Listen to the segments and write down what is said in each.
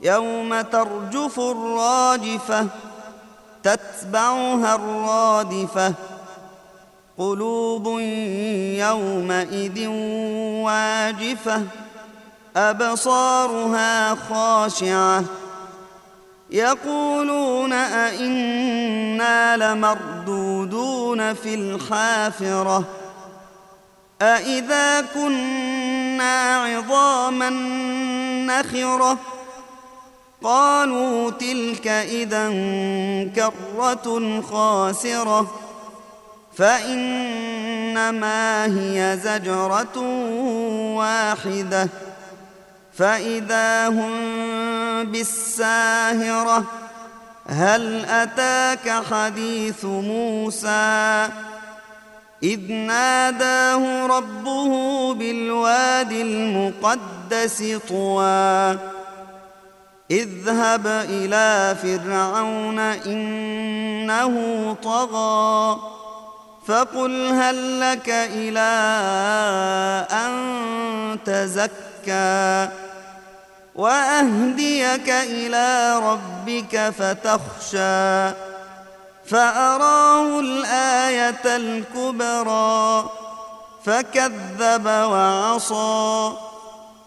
يوم ترجف الراجفه تتبعها الرادفة. قلوب يومئذ واجفة أبصارها خاشعة. يقولون أئنا لمردودون في الحافرة. أإذا كنا عظاما نخرة قالوا تلك إذا كرة خاسرة فإنما هي زجرة واحدة فإذا هم بالساهرة هل أتاك حديث موسى؟ إذ ناداه ربه بالواد المقدس طوى. اذهب إلى فرعون إنه طغى فقل هل لك إلى أن تزكى وأهديك إلى ربك فتخشى فأراه الآية الكبرى فكذب وعصى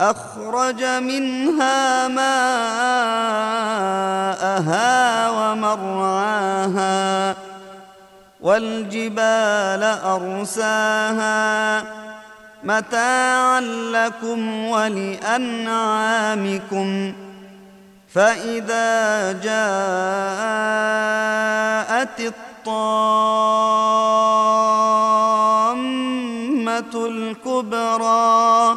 أخرج منها ماءها ومرعاها والجبال أرساها متاعا لكم ولأنعامكم فإذا جاءت الطامة الكبرى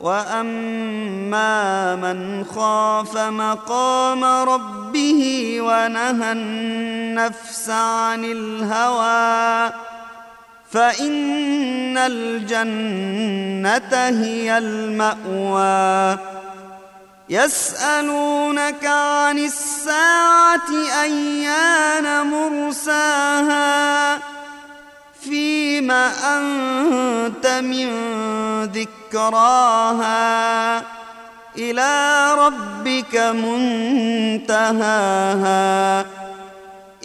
واما من خاف مقام ربه ونهى النفس عن الهوى فان الجنه هي الماوى يسالونك عن الساعة ايان مرساها أنت من ذكراها. إلى ربك منتهاها.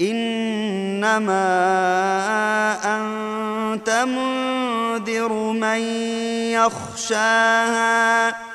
إنما أنت منذر من يخشاها.